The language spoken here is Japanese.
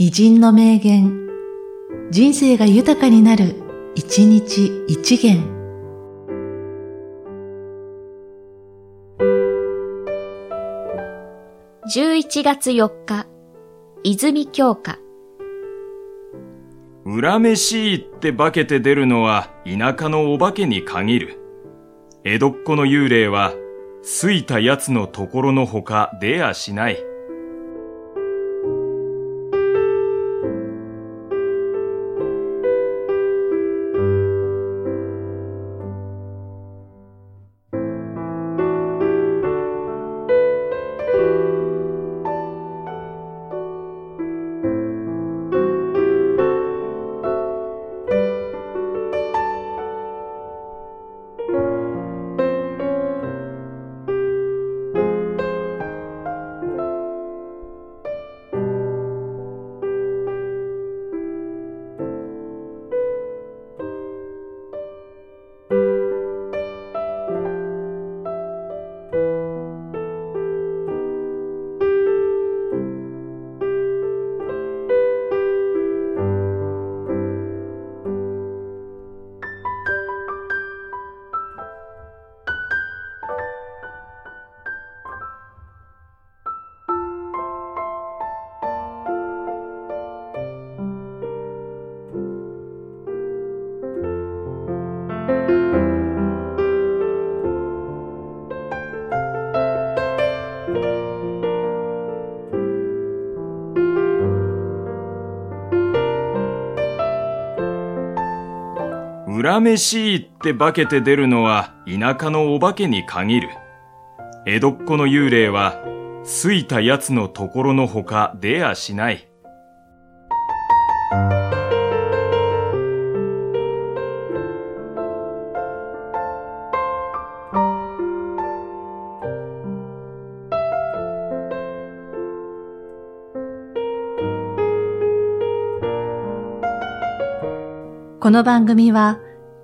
偉人の名言、人生が豊かになる、一日一元。11月4日、泉鏡花。恨めしいって化けて出るのは田舎のお化けに限る。江戸っ子の幽霊は、すいた奴のところのほか出やしない。恨めしいって化けて出るのは田舎のお化けに限る。江戸っ子の幽霊は、すいた奴のところのほか出やしない。この番組は、